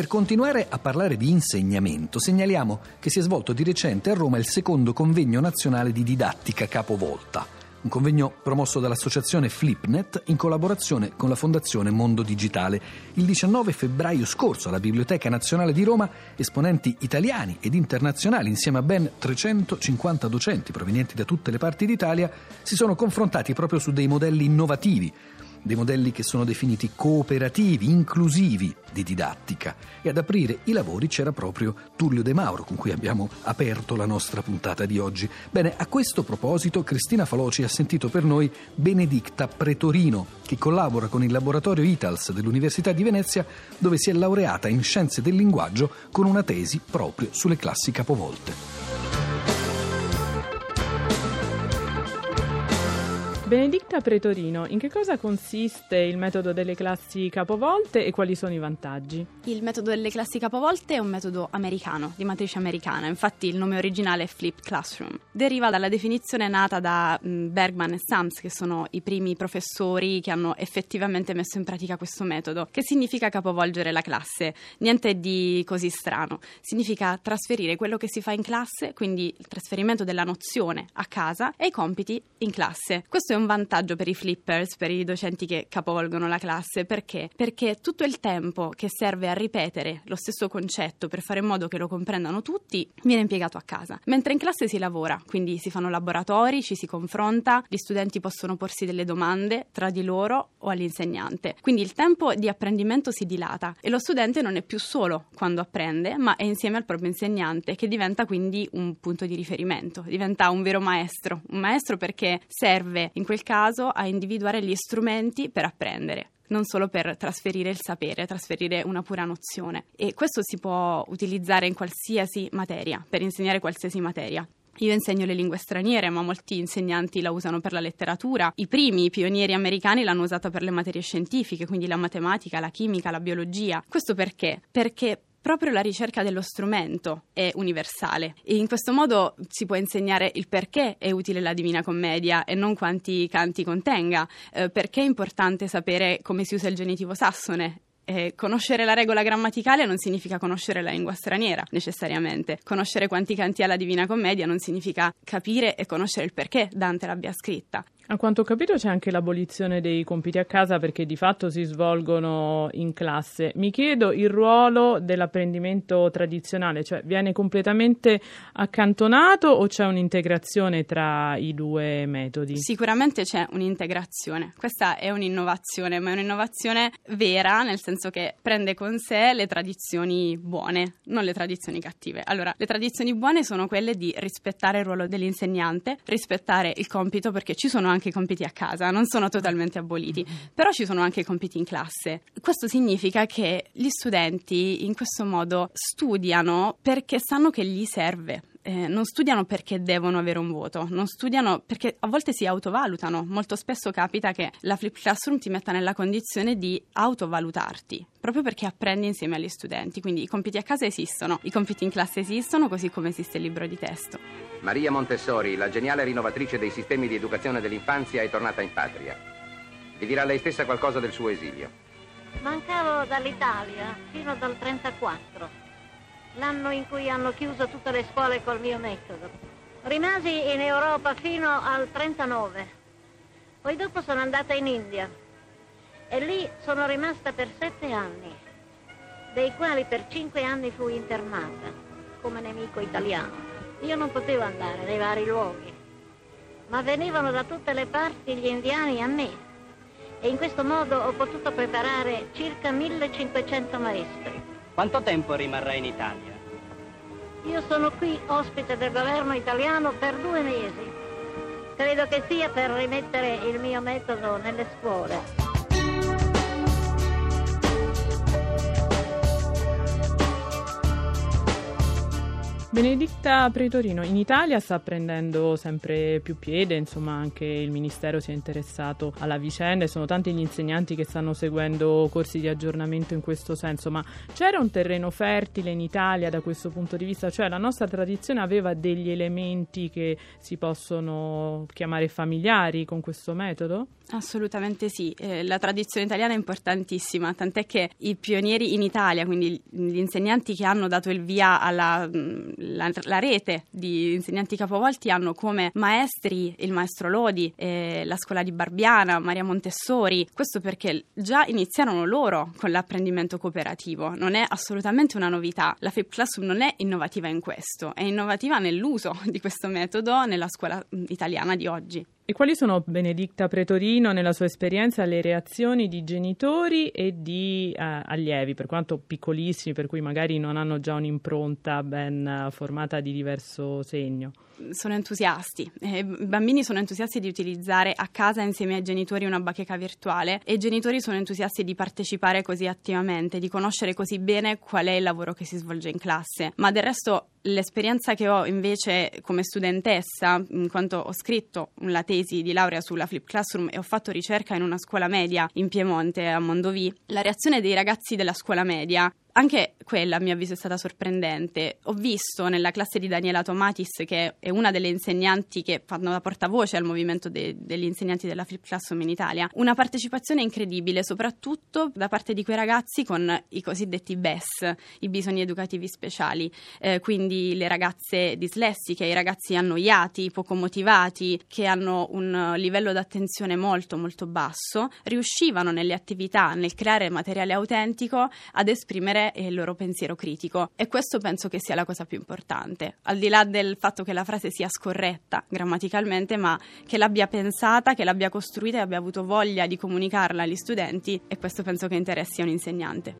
per continuare a parlare di insegnamento, segnaliamo che si è svolto di recente a Roma il secondo convegno nazionale di didattica capovolta, un convegno promosso dall'associazione Flipnet in collaborazione con la Fondazione Mondo Digitale. Il 19 febbraio scorso alla Biblioteca Nazionale di Roma esponenti italiani ed internazionali insieme a ben 350 docenti provenienti da tutte le parti d'Italia si sono confrontati proprio su dei modelli innovativi dei modelli che sono definiti cooperativi, inclusivi di didattica. E ad aprire i lavori c'era proprio Tullio De Mauro, con cui abbiamo aperto la nostra puntata di oggi. Bene, a questo proposito Cristina Faloci ha sentito per noi Benedicta Pretorino, che collabora con il laboratorio ITALS dell'Università di Venezia, dove si è laureata in scienze del linguaggio con una tesi proprio sulle classi capovolte. Benedicta Pretorino, in che cosa consiste il metodo delle classi capovolte e quali sono i vantaggi? Il metodo delle classi capovolte è un metodo americano, di matrice americana, infatti il nome originale è Flipped Classroom. Deriva dalla definizione nata da mm, Bergman e Sams, che sono i primi professori che hanno effettivamente messo in pratica questo metodo, che significa capovolgere la classe. Niente di così strano, significa trasferire quello che si fa in classe, quindi il trasferimento della nozione a casa e i compiti in classe. Questo è un vantaggio per i flippers, per i docenti che capovolgono la classe. Perché? Perché tutto il tempo che serve a ripetere lo stesso concetto per fare in modo che lo comprendano tutti viene impiegato a casa. Mentre in classe si lavora, quindi si fanno laboratori, ci si confronta, gli studenti possono porsi delle domande tra di loro o all'insegnante. Quindi il tempo di apprendimento si dilata e lo studente non è più solo quando apprende, ma è insieme al proprio insegnante che diventa quindi un punto di riferimento, diventa un vero maestro, un maestro perché serve in quel caso a individuare gli strumenti per apprendere non solo per trasferire il sapere, trasferire una pura nozione. E questo si può utilizzare in qualsiasi materia, per insegnare qualsiasi materia. Io insegno le lingue straniere, ma molti insegnanti la usano per la letteratura. I primi, i pionieri americani, l'hanno usata per le materie scientifiche, quindi la matematica, la chimica, la biologia. Questo perché? Perché proprio la ricerca dello strumento è universale e in questo modo si può insegnare il perché è utile la Divina Commedia e non quanti canti contenga, eh, perché è importante sapere come si usa il genitivo sassone eh, conoscere la regola grammaticale non significa conoscere la lingua straniera necessariamente. Conoscere quanti canti ha la Divina Commedia non significa capire e conoscere il perché Dante l'abbia scritta. A quanto ho capito c'è anche l'abolizione dei compiti a casa perché di fatto si svolgono in classe. Mi chiedo il ruolo dell'apprendimento tradizionale, cioè viene completamente accantonato o c'è un'integrazione tra i due metodi? Sicuramente c'è un'integrazione. Questa è un'innovazione, ma è un'innovazione vera, nel senso che prende con sé le tradizioni buone, non le tradizioni cattive. Allora, le tradizioni buone sono quelle di rispettare il ruolo dell'insegnante, rispettare il compito perché ci sono anche anche i compiti a casa, non sono totalmente aboliti, però ci sono anche i compiti in classe. Questo significa che gli studenti in questo modo studiano perché sanno che gli serve. Eh, non studiano perché devono avere un voto, non studiano perché a volte si autovalutano. Molto spesso capita che la Flip Classroom ti metta nella condizione di autovalutarti, proprio perché apprendi insieme agli studenti. Quindi i compiti a casa esistono, i compiti in classe esistono, così come esiste il libro di testo. Maria Montessori, la geniale rinnovatrice dei sistemi di educazione dell'infanzia, è tornata in patria. Vi dirà lei stessa qualcosa del suo esilio. Mancavo dall'Italia fino dal 34, l'anno in cui hanno chiuso tutte le scuole col mio metodo. Rimasi in Europa fino al 39, poi dopo sono andata in India e lì sono rimasta per sette anni, dei quali per cinque anni fui internata come nemico italiano. Io non potevo andare nei vari luoghi, ma venivano da tutte le parti gli indiani a me e in questo modo ho potuto preparare circa 1500 maestri. Quanto tempo rimarrà in Italia? Io sono qui ospite del governo italiano per due mesi. Credo che sia per rimettere il mio metodo nelle scuole. Benedicta Pretorino, in Italia sta prendendo sempre più piede, insomma anche il Ministero si è interessato alla vicenda e sono tanti gli insegnanti che stanno seguendo corsi di aggiornamento in questo senso, ma c'era un terreno fertile in Italia da questo punto di vista? Cioè la nostra tradizione aveva degli elementi che si possono chiamare familiari con questo metodo? Assolutamente sì, eh, la tradizione italiana è importantissima, tant'è che i pionieri in Italia, quindi gli insegnanti che hanno dato il via alla la, la, rete di insegnanti capovolti hanno come maestri il maestro Lodi, eh, la scuola di Barbiana, Maria Montessori. Questo perché già iniziarono loro con l'apprendimento cooperativo, non è assolutamente una novità. La Flip Classroom non è innovativa in questo, è innovativa nell'uso di questo metodo nella scuola italiana di oggi. E quali sono, Benedicta Pretorino, nella sua esperienza, le reazioni di genitori e di eh, allievi, per quanto piccolissimi, per cui magari non hanno già un'impronta ben uh, formata di diverso segno? Sono entusiasti. Eh, I bambini sono entusiasti di utilizzare a casa insieme ai genitori una bacheca virtuale e i genitori sono entusiasti di partecipare così attivamente, di conoscere così bene qual è il lavoro che si svolge in classe. Ma del resto L'esperienza che ho invece come studentessa, in quanto ho scritto la tesi di laurea sulla Flip Classroom e ho fatto ricerca in una scuola media in Piemonte, a Mondovì, la reazione dei ragazzi della scuola media anche quella a mio avviso è stata sorprendente. Ho visto nella classe di Daniela Tomatis, che è una delle insegnanti che fanno da portavoce al movimento de- degli insegnanti della Flip Classroom in Italia, una partecipazione incredibile, soprattutto da parte di quei ragazzi con i cosiddetti BES, i bisogni educativi speciali, eh, quindi le ragazze dislessiche, i ragazzi annoiati, poco motivati, che hanno un livello d'attenzione molto molto basso, riuscivano nelle attività, nel creare materiale autentico, ad esprimere esprimere il loro pensiero critico e questo penso che sia la cosa più importante, al di là del fatto che la frase sia scorretta grammaticalmente, ma che l'abbia pensata, che l'abbia costruita e abbia avuto voglia di comunicarla agli studenti e questo penso che interessi a un insegnante.